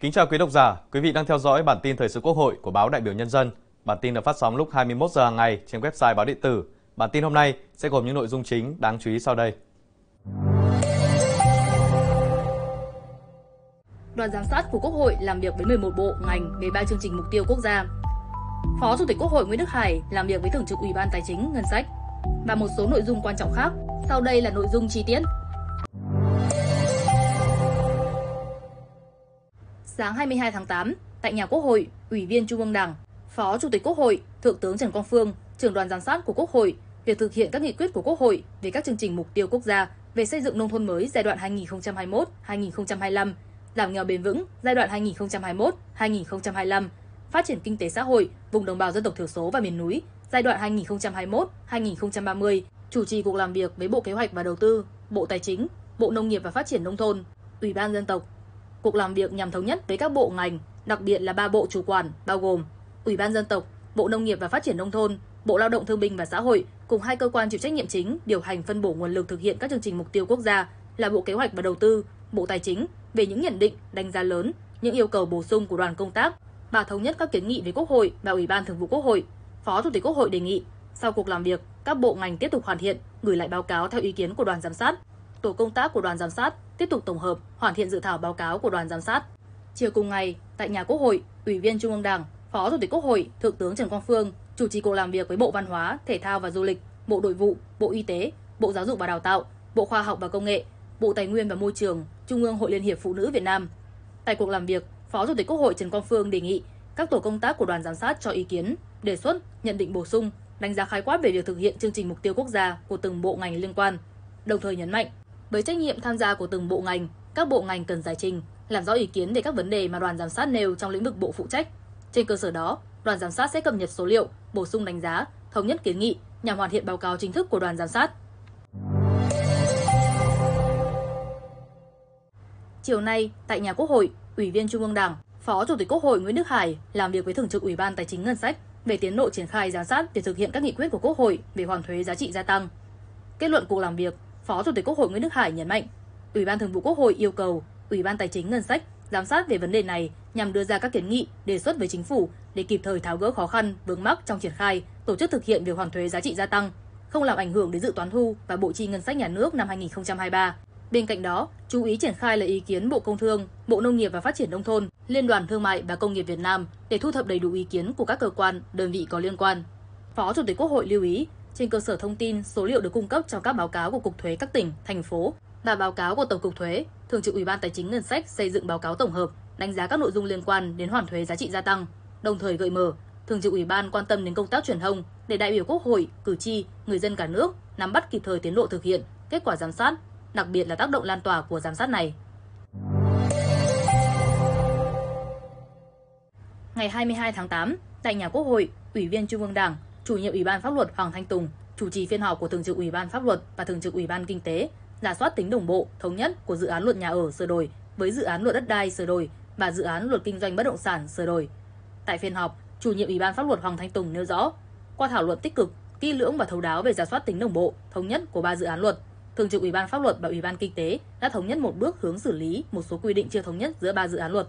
Kính chào quý độc giả, quý vị đang theo dõi bản tin thời sự Quốc hội của báo Đại biểu Nhân dân. Bản tin được phát sóng lúc 21 giờ hàng ngày trên website báo điện tử. Bản tin hôm nay sẽ gồm những nội dung chính đáng chú ý sau đây. Đoàn giám sát của Quốc hội làm việc với 11 bộ ngành về ba chương trình mục tiêu quốc gia. Phó Chủ tịch Quốc hội Nguyễn Đức Hải làm việc với Thường trực Ủy ban Tài chính Ngân sách và một số nội dung quan trọng khác. Sau đây là nội dung chi tiết. Sáng 22 tháng 8, tại nhà Quốc hội, Ủy viên Trung ương Đảng, Phó Chủ tịch Quốc hội, Thượng tướng Trần Quang Phương, trưởng đoàn giám sát của Quốc hội, việc thực hiện các nghị quyết của Quốc hội về các chương trình mục tiêu quốc gia về xây dựng nông thôn mới giai đoạn 2021-2025, giảm nghèo bền vững giai đoạn 2021-2025, phát triển kinh tế xã hội vùng đồng bào dân tộc thiểu số và miền núi giai đoạn 2021-2030, chủ trì cuộc làm việc với Bộ Kế hoạch và Đầu tư, Bộ Tài chính, Bộ Nông nghiệp và Phát triển Nông thôn, Ủy ban Dân tộc. Cuộc làm việc nhằm thống nhất với các bộ ngành, đặc biệt là ba bộ chủ quản bao gồm Ủy ban Dân tộc, Bộ Nông nghiệp và Phát triển Nông thôn, Bộ Lao động Thương binh và Xã hội cùng hai cơ quan chịu trách nhiệm chính điều hành phân bổ nguồn lực thực hiện các chương trình mục tiêu quốc gia là Bộ Kế hoạch và Đầu tư, Bộ Tài chính về những nhận định, đánh giá lớn, những yêu cầu bổ sung của đoàn công tác và thống nhất các kiến nghị với Quốc hội và Ủy ban Thường vụ Quốc hội. Phó Chủ tịch Quốc hội đề nghị sau cuộc làm việc, các bộ ngành tiếp tục hoàn thiện, gửi lại báo cáo theo ý kiến của đoàn giám sát. Tổ công tác của đoàn giám sát tiếp tục tổng hợp, hoàn thiện dự thảo báo cáo của đoàn giám sát. Chiều cùng ngày, tại nhà Quốc hội, Ủy viên Trung ương Đảng, Phó Chủ tịch Quốc hội Thượng tướng Trần Quang Phương chủ trì cuộc làm việc với Bộ Văn hóa, Thể thao và Du lịch, Bộ Nội vụ, Bộ Y tế, Bộ Giáo dục và Đào tạo, Bộ Khoa học và Công nghệ, Bộ Tài nguyên và Môi trường, Trung ương Hội Liên hiệp Phụ nữ Việt Nam. Tại cuộc làm việc, Phó Chủ tịch Quốc hội Trần Quang Phương đề nghị các tổ công tác của đoàn giám sát cho ý kiến, đề xuất, nhận định bổ sung, đánh giá khái quát về việc thực hiện chương trình mục tiêu quốc gia của từng bộ ngành liên quan. Đồng thời nhấn mạnh, với trách nhiệm tham gia của từng bộ ngành, các bộ ngành cần giải trình, làm rõ ý kiến về các vấn đề mà đoàn giám sát nêu trong lĩnh vực bộ phụ trách. Trên cơ sở đó, đoàn giám sát sẽ cập nhật số liệu, bổ sung đánh giá, thống nhất kiến nghị nhằm hoàn thiện báo cáo chính thức của đoàn giám sát. Chiều nay, tại nhà Quốc hội, Ủy viên Trung ương Đảng, Phó Chủ tịch Quốc hội Nguyễn Đức Hải làm việc với Thường trực Ủy ban Tài chính Ngân sách về tiến độ triển khai giám sát để thực hiện các nghị quyết của Quốc hội về hoàn thuế giá trị gia tăng. Kết luận cuộc làm việc, Phó Chủ tịch Quốc hội Nguyễn Đức Hải nhấn mạnh, Ủy ban Thường vụ Quốc hội yêu cầu Ủy ban Tài chính Ngân sách giám sát về vấn đề này nhằm đưa ra các kiến nghị, đề xuất với chính phủ để kịp thời tháo gỡ khó khăn, vướng mắc trong triển khai, tổ chức thực hiện việc hoàn thuế giá trị gia tăng, không làm ảnh hưởng đến dự toán thu và bộ chi ngân sách nhà nước năm 2023. Bên cạnh đó, chú ý triển khai lấy ý kiến Bộ Công Thương, Bộ Nông nghiệp và Phát triển Nông thôn, Liên đoàn Thương mại và Công nghiệp Việt Nam để thu thập đầy đủ ý kiến của các cơ quan, đơn vị có liên quan. Phó Chủ tịch Quốc hội lưu ý, trên cơ sở thông tin, số liệu được cung cấp trong các báo cáo của Cục Thuế các tỉnh, thành phố và báo cáo của Tổng cục Thuế, Thường trực Ủy ban Tài chính Ngân sách xây dựng báo cáo tổng hợp, đánh giá các nội dung liên quan đến hoàn thuế giá trị gia tăng, đồng thời gợi mở Thường trực Ủy ban quan tâm đến công tác truyền thông để đại biểu Quốc hội, cử tri, người dân cả nước nắm bắt kịp thời tiến độ thực hiện, kết quả giám sát, đặc biệt là tác động lan tỏa của giám sát này. Ngày 22 tháng 8, tại nhà Quốc hội, Ủy viên Trung ương Đảng, Chủ nhiệm Ủy ban Pháp luật Hoàng Thanh Tùng chủ trì phiên họp của Thường trực Ủy ban Pháp luật và Thường trực Ủy ban Kinh tế, giả soát tính đồng bộ, thống nhất của dự án luật nhà ở sửa đổi với dự án luật đất đai sửa đổi và dự án luật kinh doanh bất động sản sửa đổi. Tại phiên họp, chủ nhiệm Ủy ban Pháp luật Hoàng Thanh Tùng nêu rõ, qua thảo luận tích cực, kỹ lưỡng và thấu đáo về giả soát tính đồng bộ, thống nhất của ba dự án luật, Thường trực Ủy ban Pháp luật và Ủy ban Kinh tế đã thống nhất một bước hướng xử lý một số quy định chưa thống nhất giữa ba dự án luật.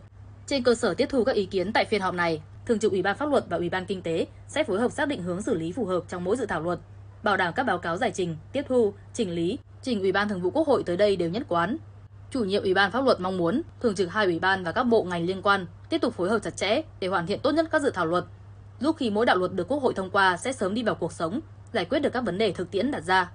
Trên cơ sở tiếp thu các ý kiến tại phiên họp này, Thường trực Ủy ban Pháp luật và Ủy ban Kinh tế sẽ phối hợp xác định hướng xử lý phù hợp trong mỗi dự thảo luật, bảo đảm các báo cáo giải trình, tiếp thu, chỉnh lý, trình Ủy ban Thường vụ Quốc hội tới đây đều nhất quán. Chủ nhiệm Ủy ban Pháp luật mong muốn thường trực hai ủy ban và các bộ ngành liên quan tiếp tục phối hợp chặt chẽ để hoàn thiện tốt nhất các dự thảo luật, giúp khi mỗi đạo luật được Quốc hội thông qua sẽ sớm đi vào cuộc sống, giải quyết được các vấn đề thực tiễn đặt ra.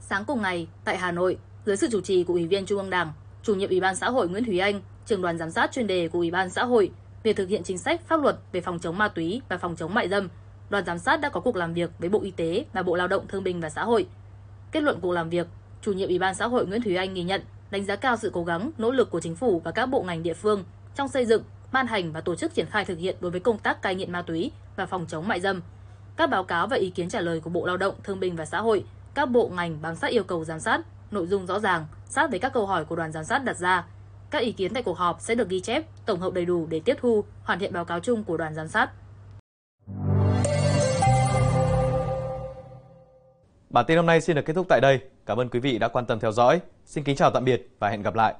Sáng cùng ngày, tại Hà Nội, dưới sự chủ trì của Ủy viên Trung ương Đảng, Chủ nhiệm Ủy ban xã hội Nguyễn Thúy Anh, trưởng đoàn giám sát chuyên đề của Ủy ban xã hội về thực hiện chính sách pháp luật về phòng chống ma túy và phòng chống mại dâm, đoàn giám sát đã có cuộc làm việc với Bộ Y tế và Bộ Lao động Thương binh và Xã hội. Kết luận cuộc làm việc, chủ nhiệm Ủy ban xã hội Nguyễn Thúy Anh ghi nhận, đánh giá cao sự cố gắng, nỗ lực của chính phủ và các bộ ngành địa phương trong xây dựng, ban hành và tổ chức triển khai thực hiện đối với công tác cai nghiện ma túy và phòng chống mại dâm. Các báo cáo và ý kiến trả lời của Bộ Lao động, Thương binh và Xã hội, các bộ ngành bám sát yêu cầu giám sát, nội dung rõ ràng, sát với các câu hỏi của đoàn giám sát đặt ra. Các ý kiến tại cuộc họp sẽ được ghi chép, tổng hợp đầy đủ để tiếp thu, hoàn thiện báo cáo chung của đoàn giám sát. Bản tin hôm nay xin được kết thúc tại đây. Cảm ơn quý vị đã quan tâm theo dõi. Xin kính chào tạm biệt và hẹn gặp lại.